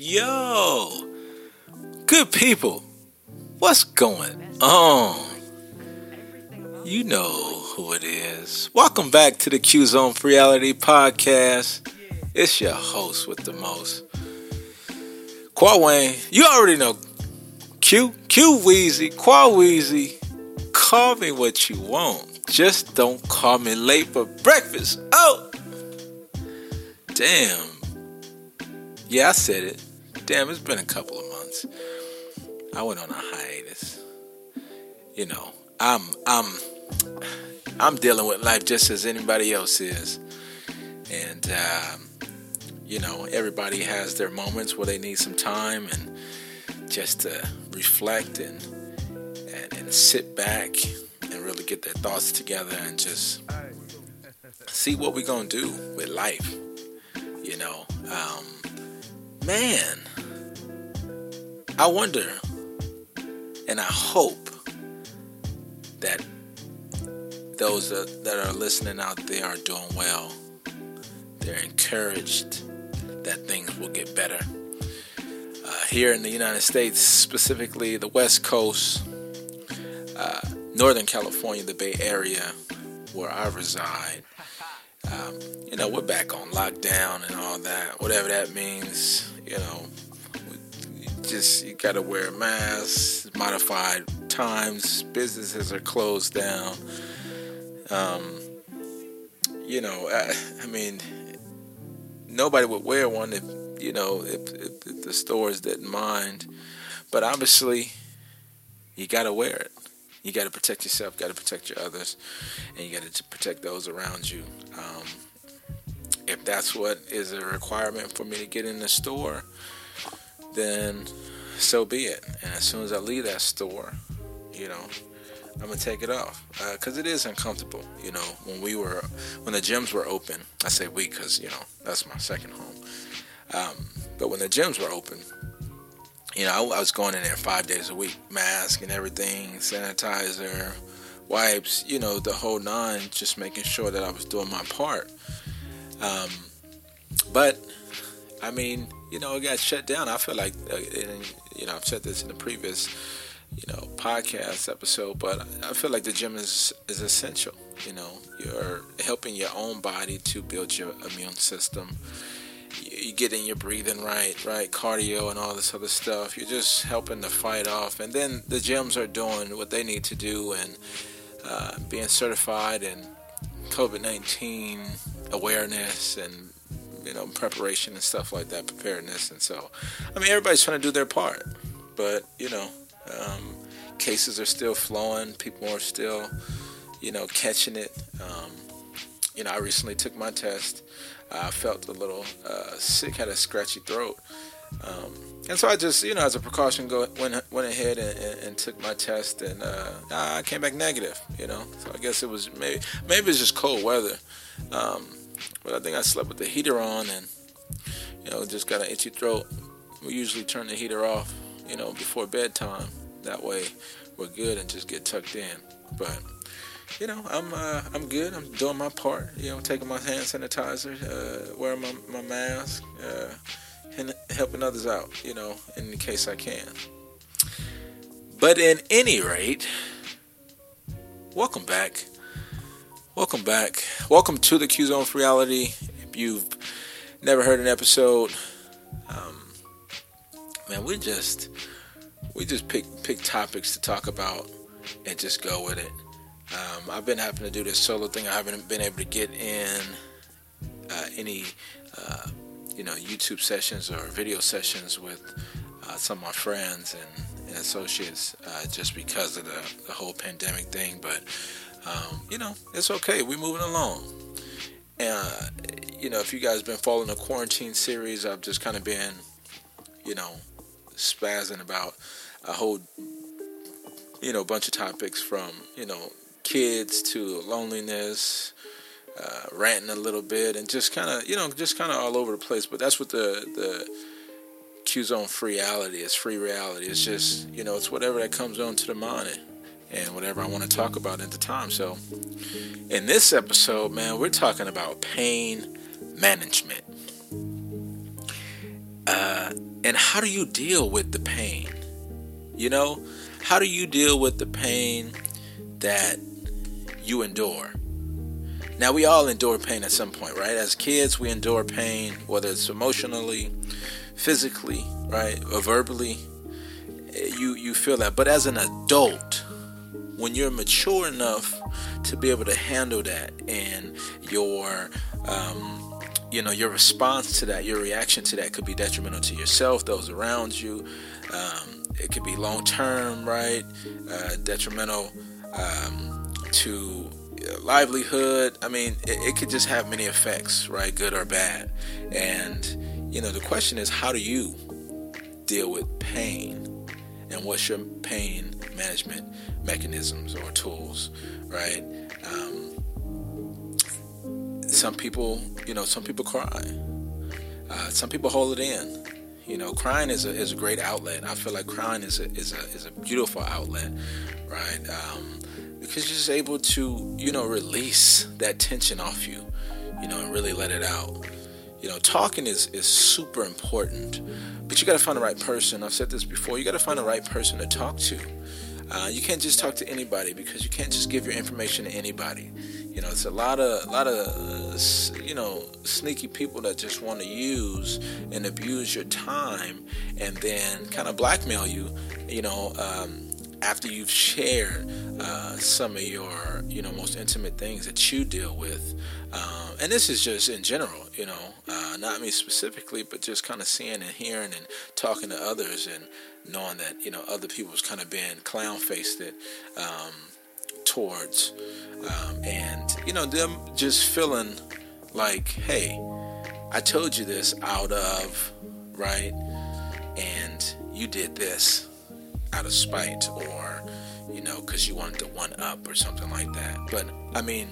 Yo, good people, what's going on? You know who it is. Welcome back to the Q Zone Reality Podcast. It's your host with the most, Qua Wayne. You already know Q, Q Weezy, Qua Weezy. Call me what you want. Just don't call me late for breakfast. Oh, damn. Yeah, I said it. Damn, it's been a couple of months. I went on a hiatus. You know, I'm I'm I'm dealing with life just as anybody else is, and um, you know, everybody has their moments where they need some time and just to reflect and and, and sit back and really get their thoughts together and just see what we're gonna do with life. You know, um, man, I wonder and I hope that those that, are listening out there are doing well. They're encouraged that things will get better. Uh, here in the United States, specifically the West Coast, uh, Northern California, the Bay Area, where I reside, um, you know, we're back on lockdown and all that, whatever that means. You know, just you got to wear masks, modified times, businesses are closed down. Um, you know, I, I, mean, nobody would wear one if you know if, if, if the stores didn't mind. But obviously, you got to wear it. You got to protect yourself, got to protect your others, and you got to protect those around you. Um, if that's what is a requirement for me to get in the store, then so be it. And as soon as I leave that store, you know, I'm gonna take it off because uh, it is uncomfortable. You know, when we were when the gyms were open, I say we because you know that's my second home. Um, but when the gyms were open, you know, I, I, was going in there five days a week, mask and everything, sanitizer, wipes, you know, the whole nine, just making sure that I was doing my part. Um, but I mean, you know, it got shut down. I feel like, uh, and, you know, I've said this in the previous you know podcast episode but i feel like the gym is is essential you know. You're helping your own body to build your immune system. You're getting your breathing right right cardio and all this other stuff. You're just helping to fight off. And then the gyms are doing what they need to do and uh, being certified in covid-19 awareness and you know preparation and stuff like that preparedness and so i mean everybody's trying to do their part but you know um, cases are still flowing. People are still, you know, catching it. Um, you know, I recently took my test. I felt a little uh, sick, had a scratchy throat. Um, and so I just, you know, as a precaution, go went went ahead and, and, and took my test, and uh, I came back negative. You know, so I guess it was maybe maybe it's just cold weather, um, but I think I slept with the heater on, and you know, just got an itchy throat. We usually turn the heater off you know, before bedtime. That way, we're good and just get tucked in. But you know, I'm uh, I'm good. I'm doing my part. You know, taking my hand sanitizer, uh, wearing my my mask, uh, and helping others out. You know, in the case I can. But in any rate, welcome back. Welcome back. Welcome to the Q Zone for Reality. If you've never heard an episode, um, man, we just we just pick pick topics to talk about and just go with it. Um, I've been having to do this solo thing. I haven't been able to get in uh, any uh, you know YouTube sessions or video sessions with uh, some of my friends and, and associates uh, just because of the, the, whole pandemic thing. But um, you know, it's okay. We're moving along. Uh, you know, if you guys been following the quarantine series, I've just kind of been, you know, spazzing about a whole, you know, bunch of topics from, you know, kids to loneliness, uh, ranting a little bit, and just kind of, you know, just kind of all over the place. But that's what the the Q Zone free reality is. Free reality. It's just, you know, it's whatever that comes on to the mind and whatever I want to talk about at the time. So, in this episode, man, we're talking about pain management. Uh, and how do you deal with the pain? You know, how do you deal with the pain that you endure? Now, we all endure pain at some point, right? As kids, we endure pain, whether it's emotionally, physically, right, or verbally. You, you feel that. But as an adult, when you're mature enough to be able to handle that and your um, you know your response to that your reaction to that could be detrimental to yourself those around you um, it could be long term right uh, detrimental um, to livelihood. I mean, it, it, could just have many effects, right? Good or bad. And, you know, the question is how do you deal with pain? And what's your pain management mechanisms or tools, right? Um, some people, you know, some people cry. Uh, some people hold it in. You know, crying is a, is a great outlet. I feel like crying is a, is a, is a beautiful outlet, right? Um, because you're just able to, you know, release that tension off you, you know, and really let it out. You know, talking is, is super important, but you got to find the right person. I've said this before. You got to find the right person to talk to. Uh, you can't just talk to anybody because you can't just give your information to anybody. You know, it's a lot of a lot of uh, you know sneaky people that just want to use and abuse your time and then kind of blackmail you. You know. Um, after you've shared uh, some of your you know most intimate things that you deal with um, and this is just in general you know uh, not me specifically but just kind of seeing and hearing and talking to others and knowing that you know other people's kind of been clown faced it um, towards um, and you know them just feeling like hey i told you this out of right? And you did this out of spite or, you know, because you wanted to one up or something like that. But I mean,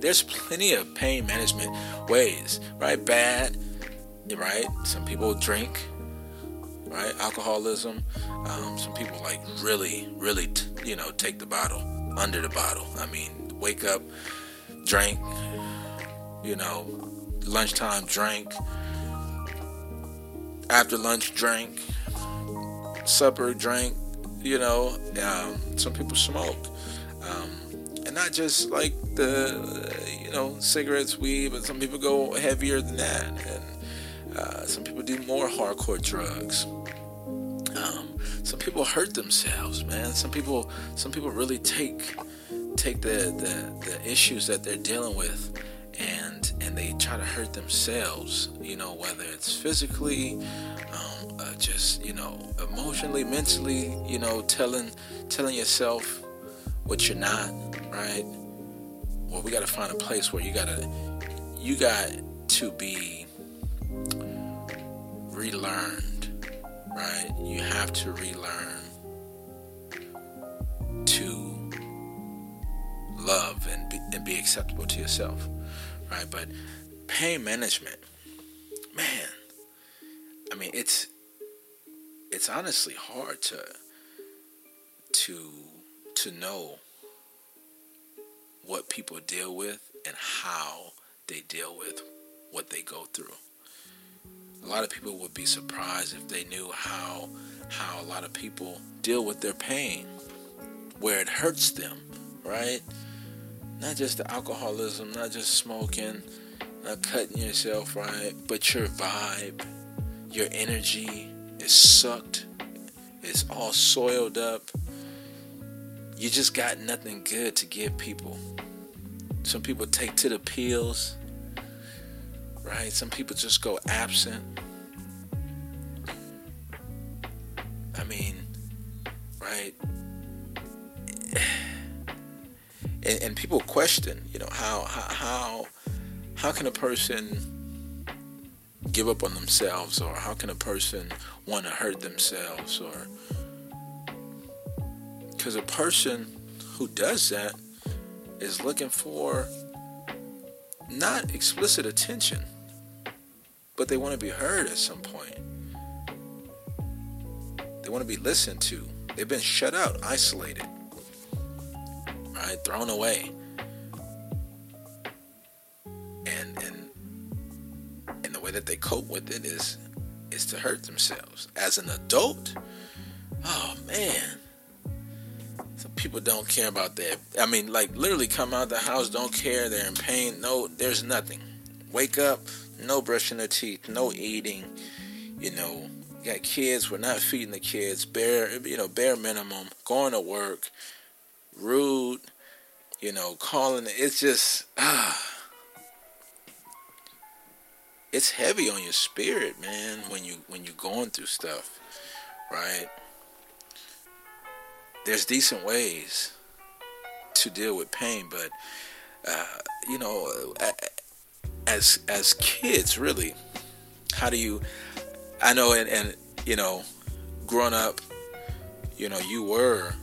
there's plenty of pain management ways, right? Bad, right? Some people drink, right? Alcoholism. Um, some people like really, really, t- you know, take the bottle under the bottle. I mean, wake up, drink, you know, lunchtime, drink, after lunch, drink, supper, drink, you know, um, some people smoke. Um, and not just like the, you know, cigarettes, weed, but some people go heavier than that. And uh, some people do more hardcore drugs. Um, some people hurt themselves, man. Some people, some people really take take the, the, the issues that they're dealing with and and they try to hurt themselves you know whether it's physically um, uh, just you know emotionally mentally you know telling telling yourself what you're not right well we got to find a place where you gotta you got to be relearned right you have to relearn to love and be, and be acceptable to yourself right? But pain management, man, I mean, it's it's honestly hard to to to know what people deal with and how they deal with what they go through. A lot of people would be surprised if they knew how how a lot of people deal with their pain, where it hurts them, right? not just the alcoholism, not just smoking, not cutting yourself right, but your vibe, your energy is sucked. It's all soiled up. You just got nothing good to give people. Some people take to the pills, right? Some people just go absent. I mean, right? and, and people question, you know, how how how can a person give up on themselves, or how can a person want to hurt themselves, or because a person who does that is looking for not explicit attention, but they want to be heard at some point. They want to be listened to. They've been shut out, isolated right? Thrown away. Way that they cope with it is is to hurt themselves. As an adult, oh man. Some people don't care about that. I mean, like literally come out of the house, don't care, they're in pain. No, there's nothing. Wake up, no brushing their teeth, no eating. You know, got kids, we're not feeding the kids, bare you know, bare minimum, going to work, rude, you know, calling it's just ah it's heavy on your spirit, man, when you when you're going through stuff, right? There's decent ways to deal with pain, but uh, you know, as as kids, really, how do you? I know, and, and you know, growing up, you know, you were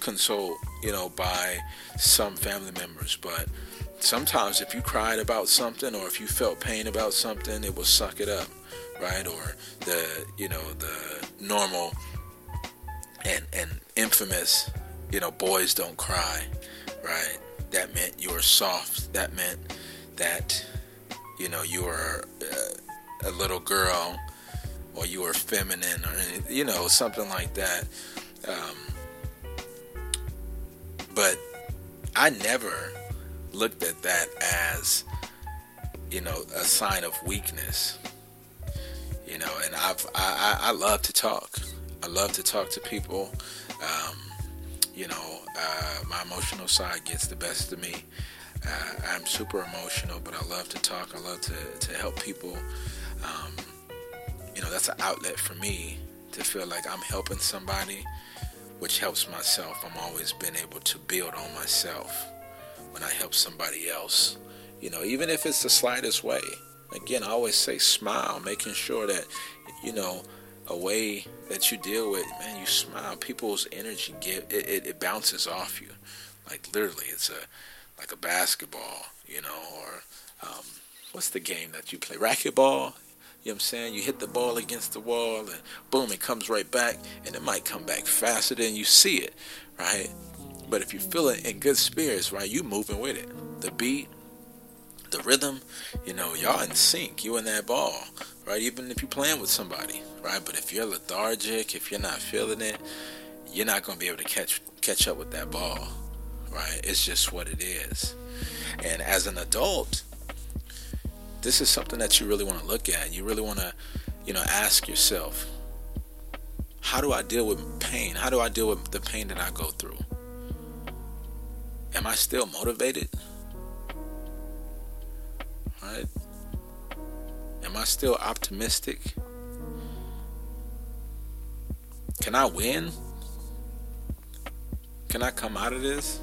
consoled, you know, by some family members, but sometimes if you cried about something or if you felt pain about something, it will suck it up, right? Or the you know the normal and and infamous, you know, boys don't cry, right? That meant you were soft. That meant that you know you were uh, a little girl or you were feminine or you know something like that. Um, but I never looked at that as you know a sign of weakness you know and I've I, I love to talk. I love to talk to people. Um, you know uh, my emotional side gets the best of me. Uh, I'm super emotional but I love to talk. I love to, to help people. Um, you know that's an outlet for me to feel like I'm helping somebody which helps myself. I'm always been able to build on myself when I help somebody else. You know, even if it's the slightest way. Again, I always say smile, making sure that, you know, a way that you deal with, man, you smile. People's energy give it, it, it bounces off you, like literally. It's a like a basketball, you know, or um, what's the game that you play? Racquetball. You know what I'm saying? You hit the ball against the wall and boom, it comes right back, and it might come back faster than you see it, right? But if you feel it in good spirits, right, you moving with it. The beat, the rhythm, you know, y'all in sync. You in that ball, right? Even if you're playing with somebody, right? But if you're lethargic, if you're not feeling it, you're not gonna be able to catch catch up with that ball, right? It's just what it is. And as an adult, this is something that you really want to look at. You really want to, you know, ask yourself, how do I deal with pain? How do I deal with the pain that I go through? Am I still motivated? Right? Am I still optimistic? Can I win? Can I come out of this?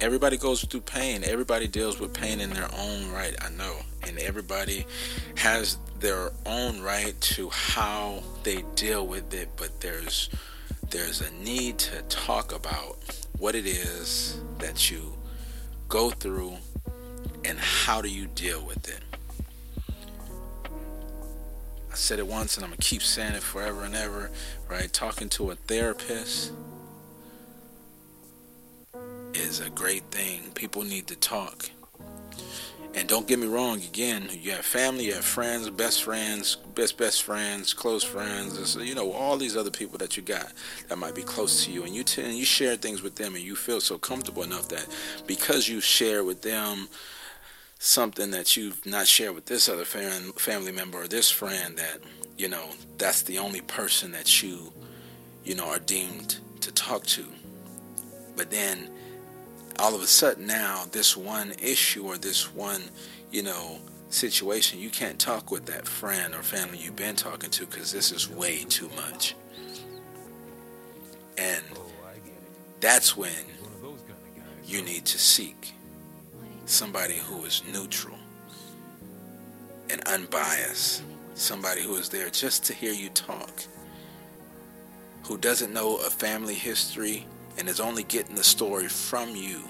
Everybody goes through pain. Everybody deals with pain in their own right. I know. And everybody has their own right to how they deal with it, but there's there's a need to talk about what it is that you go through and how do you deal with it. I said it once and I'm going to keep saying it forever and ever, right? Talking to a therapist is a great thing. People need to talk. And don't get me wrong, again, you have family, you have friends, best friends, best best friends, close friends, so, you know, all these other people that you got that might be close to you, and you tend you share things with them, and you feel so comfortable enough that because you share with them something that you've not shared with this other family member or this friend, that you know that's the only person that you, you know, are deemed to talk to. But then all of a sudden now this one issue or this one, you know, situation, you can't talk with that friend or family you've been talking to because this is way too much. And that's when you need to seek somebody who is neutral and unbiased, somebody who is there just to hear you talk, who doesn't know a family history and is only getting the story from you.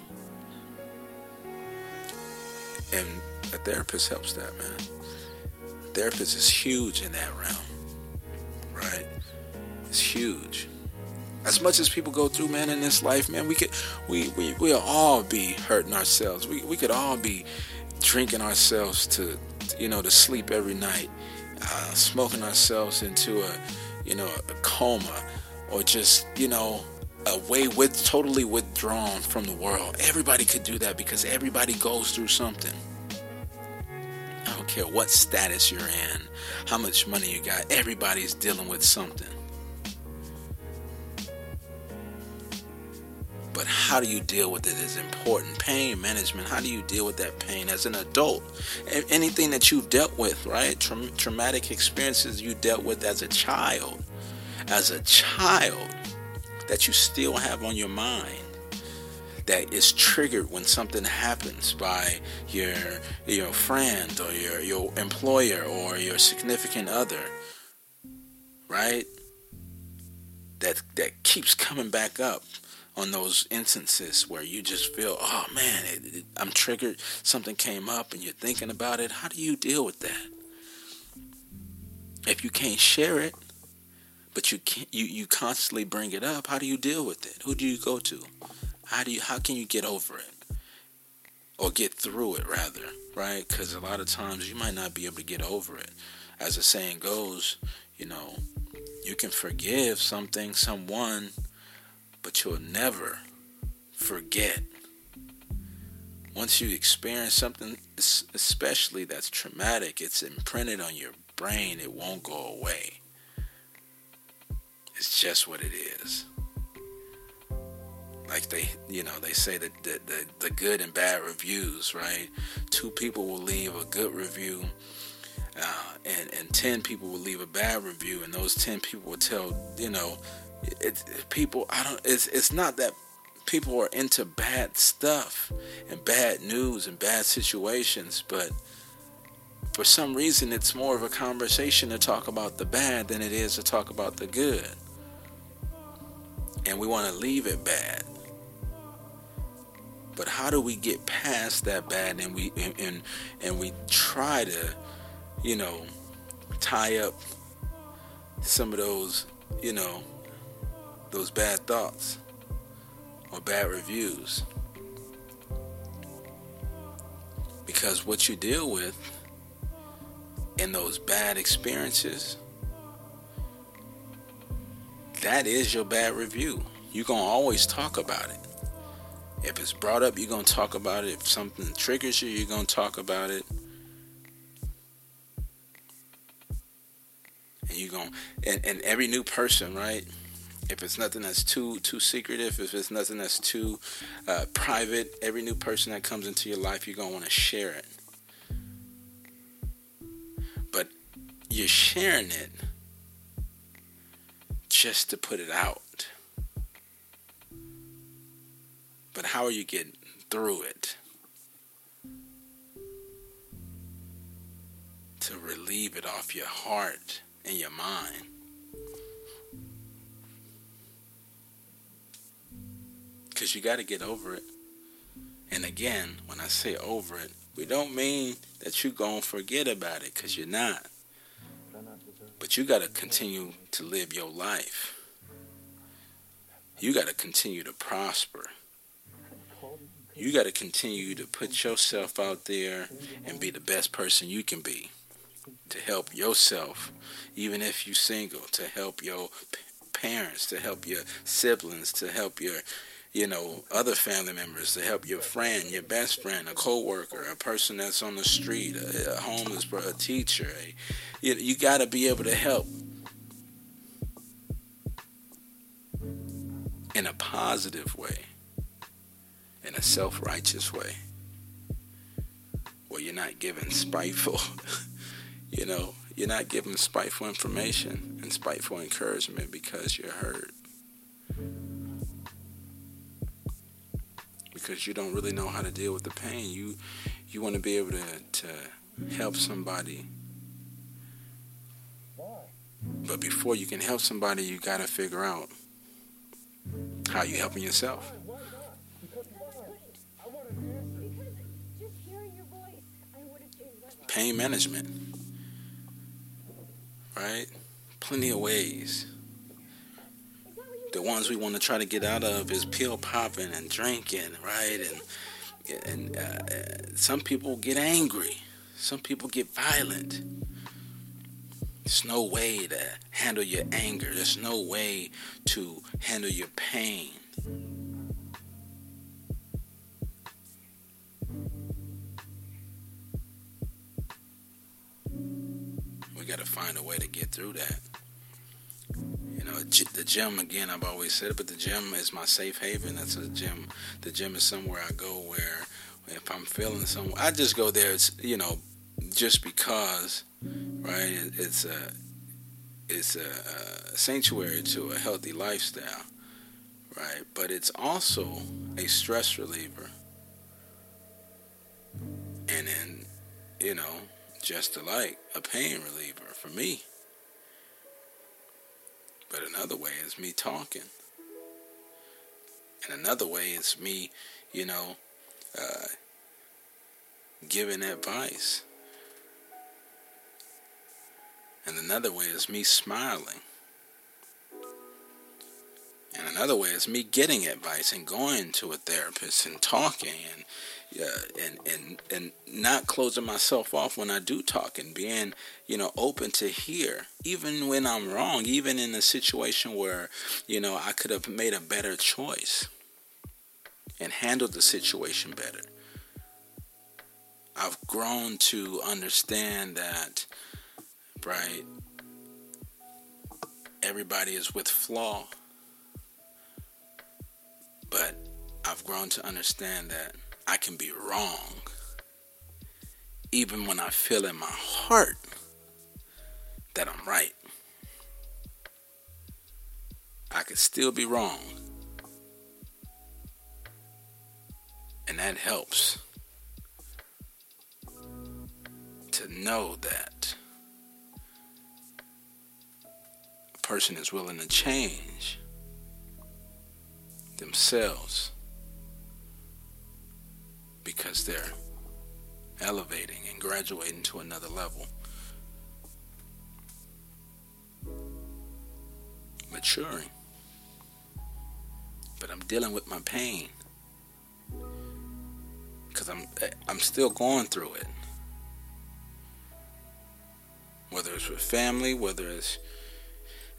And a therapist helps that, man. A therapist is huge in that realm, right? It's huge. As much as people go through, man, in this life, man, we could, we, we, we'll all be hurting ourselves. We, we could all be drinking ourselves to, you know, to sleep every night, uh, smoking ourselves into a, you know, a coma, or just, you know, away with totally withdrawn from the world. Everybody could do that because everybody goes through something. I don't care what status you're in, how much money you got, everybody's dealing with something. But how do you deal with it is important. Pain management, how do you deal with that pain as an adult? Anything that you've dealt with, right? Tra- traumatic experiences you dealt with as a child. As a child that you still have on your mind that is triggered when something happens by your your friend or your your employer or your significant other right? That that keeps coming back up on those instances where you just feel oh man it, it, I'm triggered. Something came up and you're thinking about it. How do you deal with that? If you can't share it but you can't you, you constantly bring it up. How do you deal with it? Who do you go to? How do you how can you get over it? Or get through it rather right? Because a lot of times you might not be able to get over it. As the saying goes you know you can forgive something someone but you'll never forget. Once you experience something especially that's traumatic it's imprinted on your brain it won't go away it's just what it is. Like they you know they say that the, the, the good and bad reviews right? Two people will leave a good review uh, and and 10 people will leave a bad review and those 10 people will tell you know it, it, people i don't it's it's not that people are into bad stuff and bad news and bad situations but for some reason it's more of a conversation to talk about the bad than it is to talk about the good and we want to leave it bad but how do we get past that bad and we and, and, and we try to, you know, tie up some of those, you know, those bad thoughts or bad reviews. Because what you deal with in those bad experiences, that is your bad review. You're going to always talk about it. If it's brought up, you're going to talk about it. If something triggers you, you're going to talk about it. And you're going and, and every new person, right? If it's nothing that's too too secretive, if it's nothing that's too uh, private, every new person that comes into your life, you're gonna want to share it. But you're sharing it just to put it out. But how are you getting through it? To relieve it off your heart and your mind. Because you got to get over it. And again, when I say over it, we don't mean that you're going to forget about it because you're not. But you got to continue to live your life. You got to continue to prosper you got to continue to put yourself out there and be the best person you can be to help yourself, even if you're single, to help your parents, to help your siblings, to help your you know, other family members to help your friend, your best friend, a coworker, a person that's on the street, a, a homeless, a teacher. A, you you got to be able to help in a positive way in a self righteous way where you're not giving spiteful, you know, you're not giving spiteful information and spiteful encouragement because you're hurt. Because you don't really know how to deal with the pain. You you want to be able to, to help somebody. But before you can help somebody, you got to figure out how you helping yourself. pain management. Right? Plenty of ways. The ones we want to try to get out of is pill popping and drinking, right? And and uh, some people get angry. Some people get violent. There's no way to handle your anger. There's no way to handle your pain. We got to find a way to get through that. Know, the gym again. I've always said it, but the gym is my safe haven. That's a gym. The gym is somewhere I go where, if I'm feeling some, I just go there. It's you know, just because, right? It's a it's a, a sanctuary to a healthy lifestyle, right? But it's also a stress reliever, and then, you know, just like a pain reliever for me. But another way is me talking. And another way is me, you know, uh, giving advice. And another way is me smiling. And another way is me getting advice and going to a therapist and talking and uh, and and and not closing myself off when I do talk and being you know open to hear even when I'm wrong even in a situation where you know I could have made a better choice and handled the situation better. I've grown to understand that right? Everybody is with flaw. But I've grown to understand that I can be wrong. Even when I feel in my heart that I'm right. I could still be wrong. And that helps to know that a person is willing to change themselves because they're elevating and graduating to another level. Maturing. But I'm dealing with my pain because I'm I'm still going through it. Whether it's with family, whether it's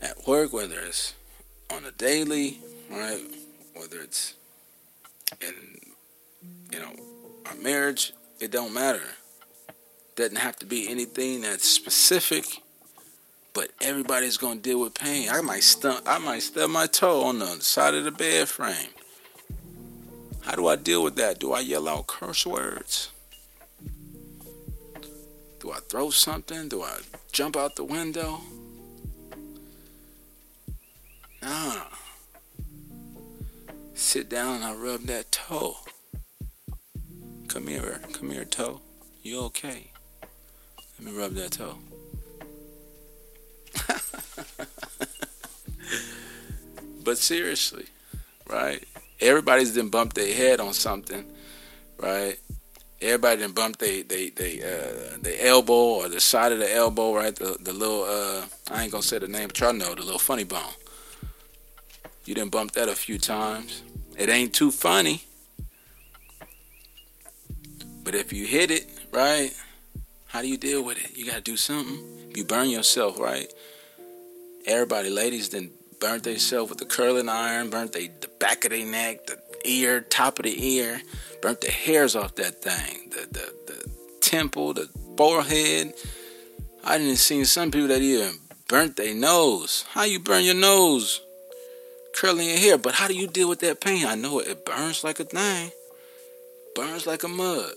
at work, whether it's on a daily, right? Whether it's in, you know, our marriage, it don't matter. Doesn't have to be anything that's specific, but everybody's gonna deal with pain. I might stub, I might stub my toe on the side of the bed frame. How do I deal with that? Do I yell out curse words? Do I throw something? Do I jump out the window? Nah. Sit down and I rub that toe. Come here, come here, toe. You okay? Let me rub that toe. but seriously, right? Everybody's done bumped their head on something, right? Everybody done bumped they they they uh the elbow or the side of the elbow, right? The the little uh I ain't gonna say the name, but y'all know the little funny bone. You didn't bump that a few times. It ain't too funny. But if you hit it, right, how do you deal with it? You got to do something. You burn yourself, right? Everybody, ladies, then burnt themselves with the curling iron, burnt they, the back of their neck, the ear, top of the ear, burnt the hairs off that thing, the, the, the temple, the forehead. I didn't see some people that even burnt their nose. How you burn your nose? Curling your hair. But how do you deal with that pain? I know it, it burns like a thing, burns like a mud.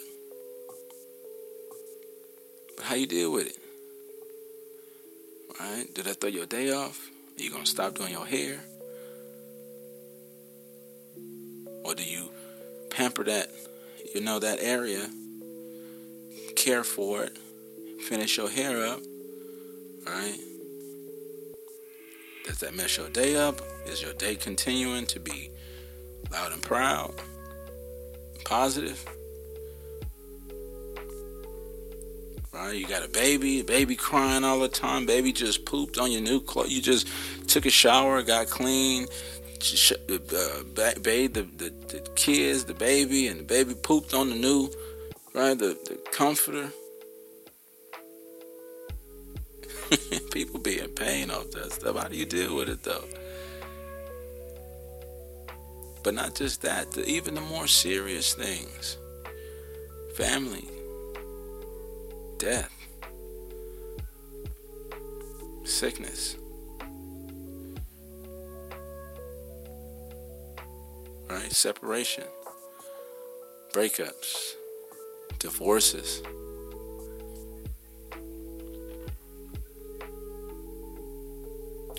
But how you deal with it? Right? Did that throw your day off? Are you gonna stop doing your hair? Or do you pamper that, you know, that area, care for it, finish your hair up, right? Does that mess your day up? Is your day continuing to be loud and proud, positive? Right? You got a baby, baby crying all the time, baby just pooped on your new clothes. You just took a shower, got clean, sh- uh, bathed the, the, the kids, the baby, and the baby pooped on the new, right? The, the comforter. People be in pain off that stuff. How do you deal with it though? But not just that, even the more serious things family, death, sickness. Right? Separation, breakups, divorces.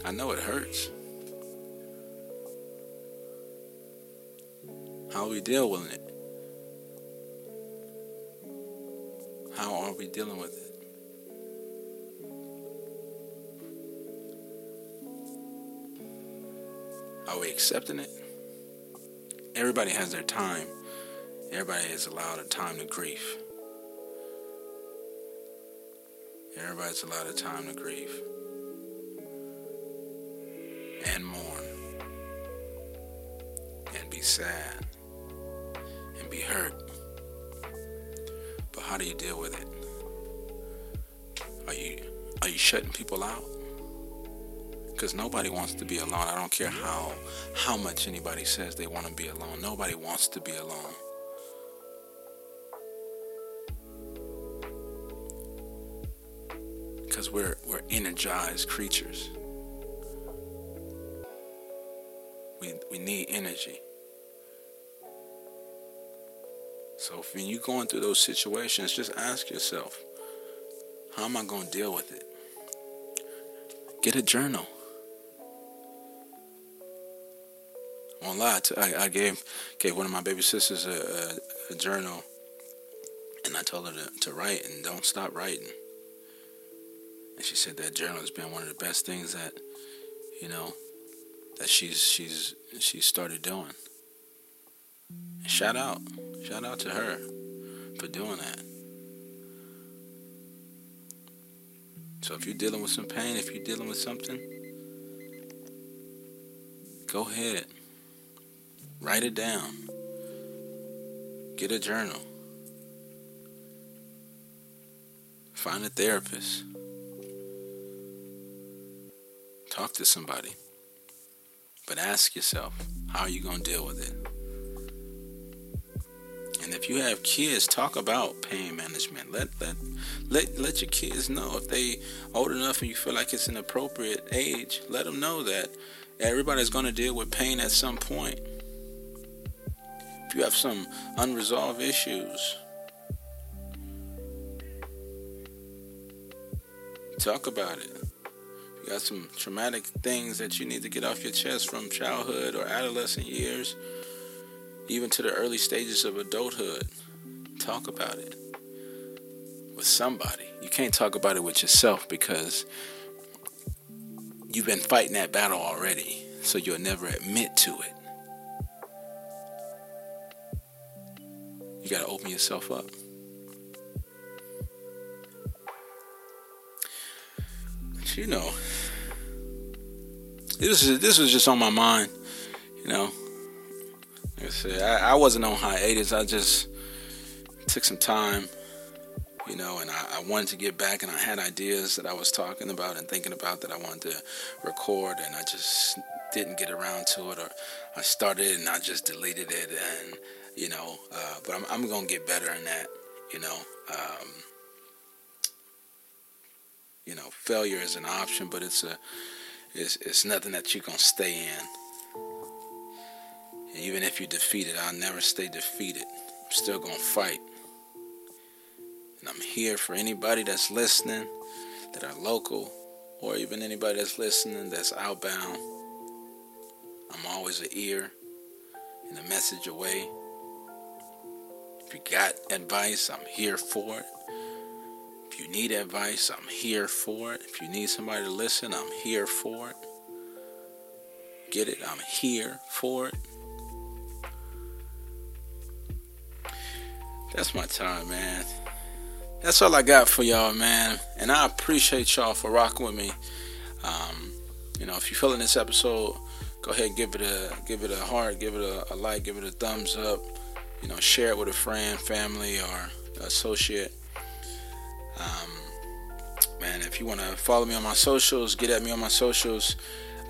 I know it hurts. How we deal with it? How are we dealing with it? Are we accepting it? Everybody has their time. Everybody is allowed a time to grieve. Everybody's allowed a time to grieve. and mourn and be sad and be hurt. But how do you deal with it? Are you are you shutting people out? Because nobody wants to be alone. I don't care how how much anybody says they want to be alone. Nobody wants to be alone. Because we're we're energized creatures. We we need energy. So when you're going through those situations, just ask yourself, how am I going to deal with it? Get a journal. On lie, I, I gave gave one of my baby sisters a, a, a journal, and I told her to, to write and don't stop writing. And she said that journal has been one of the best things that, you know, that she's she's she started doing. Shout out. Shout out to her for doing that. So if you're dealing with some pain, if you're dealing with something, go ahead. Write it down. Get a journal. Find a therapist. Talk to somebody. But ask yourself, how are you going to deal with it? And if you have kids, talk about pain management. Let let let let your kids know if they old enough and you feel like it's an appropriate age. Let them know that everybody's going to deal with pain at some point. If you have some unresolved issues, talk about it. If you got some traumatic things that you need to get off your chest from childhood or adolescent years even to the early stages of adulthood. Talk about it with somebody. You can't talk about it with yourself because you've been fighting that battle already, so you'll never admit to it. You got to open yourself up. But you know, this is this was just on my mind, you know. Like I said, I, I wasn't on hiatus. I just took some time, you know, and I, I, wanted to get back, and I had ideas that I was talking about and thinking about that I wanted to record, and I just didn't get around to it, or I started and I just deleted it, and you know, uh, but I'm, I'm gonna get better in that, you know. Um, you know, failure is an option, but it's a it's, it's nothing that you're gonna stay in. Even if you're defeated, I'll never stay defeated. I'm still going to fight. And I'm here for anybody that's listening, that are local, or even anybody that's listening that's outbound. I'm always an ear and a message away. If you got advice, I'm here for it. If you need advice, I'm here for it. If you need somebody to listen, I'm here for it. Get it? I'm here for it. That's my time, man. That's all I got for y'all, man. And I appreciate y'all for rocking with me. Um, you know, if you're feeling this episode, go ahead give it a give it a heart, give it a, a like, give it a thumbs up. You know, share it with a friend, family, or associate. Um, man. If you want to follow me on my socials, get at me on my socials.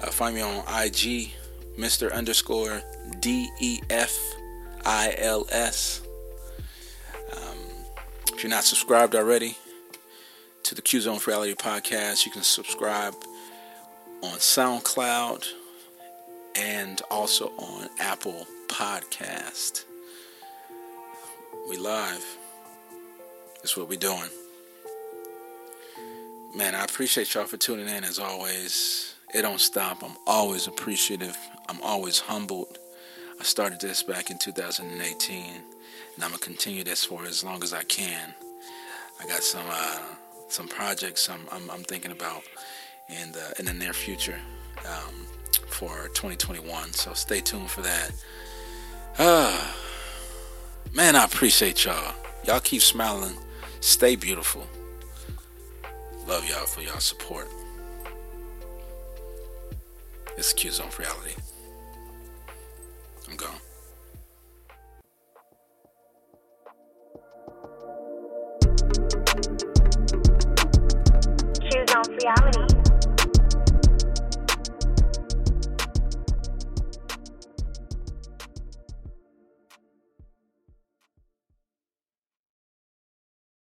Uh, find me on IG, Mr. underscore D E F I L S. If you're not subscribed already to the Q Zone Reality podcast, you can subscribe on SoundCloud and also on Apple Podcast. We live. That's what we're doing. Man, I appreciate y'all for tuning in as always. It don't stop. I'm always appreciative. I'm always humbled. I started this back in 2018, and I'm gonna continue this for as long as I can. I got some uh, some projects I'm, I'm, I'm thinking about in the in the near future um, for 2021. So stay tuned for that. Uh, man, I appreciate y'all. Y'all keep smiling. Stay beautiful. Love y'all for y'all support. It's Q Zone Reality go. Q Zone Reality.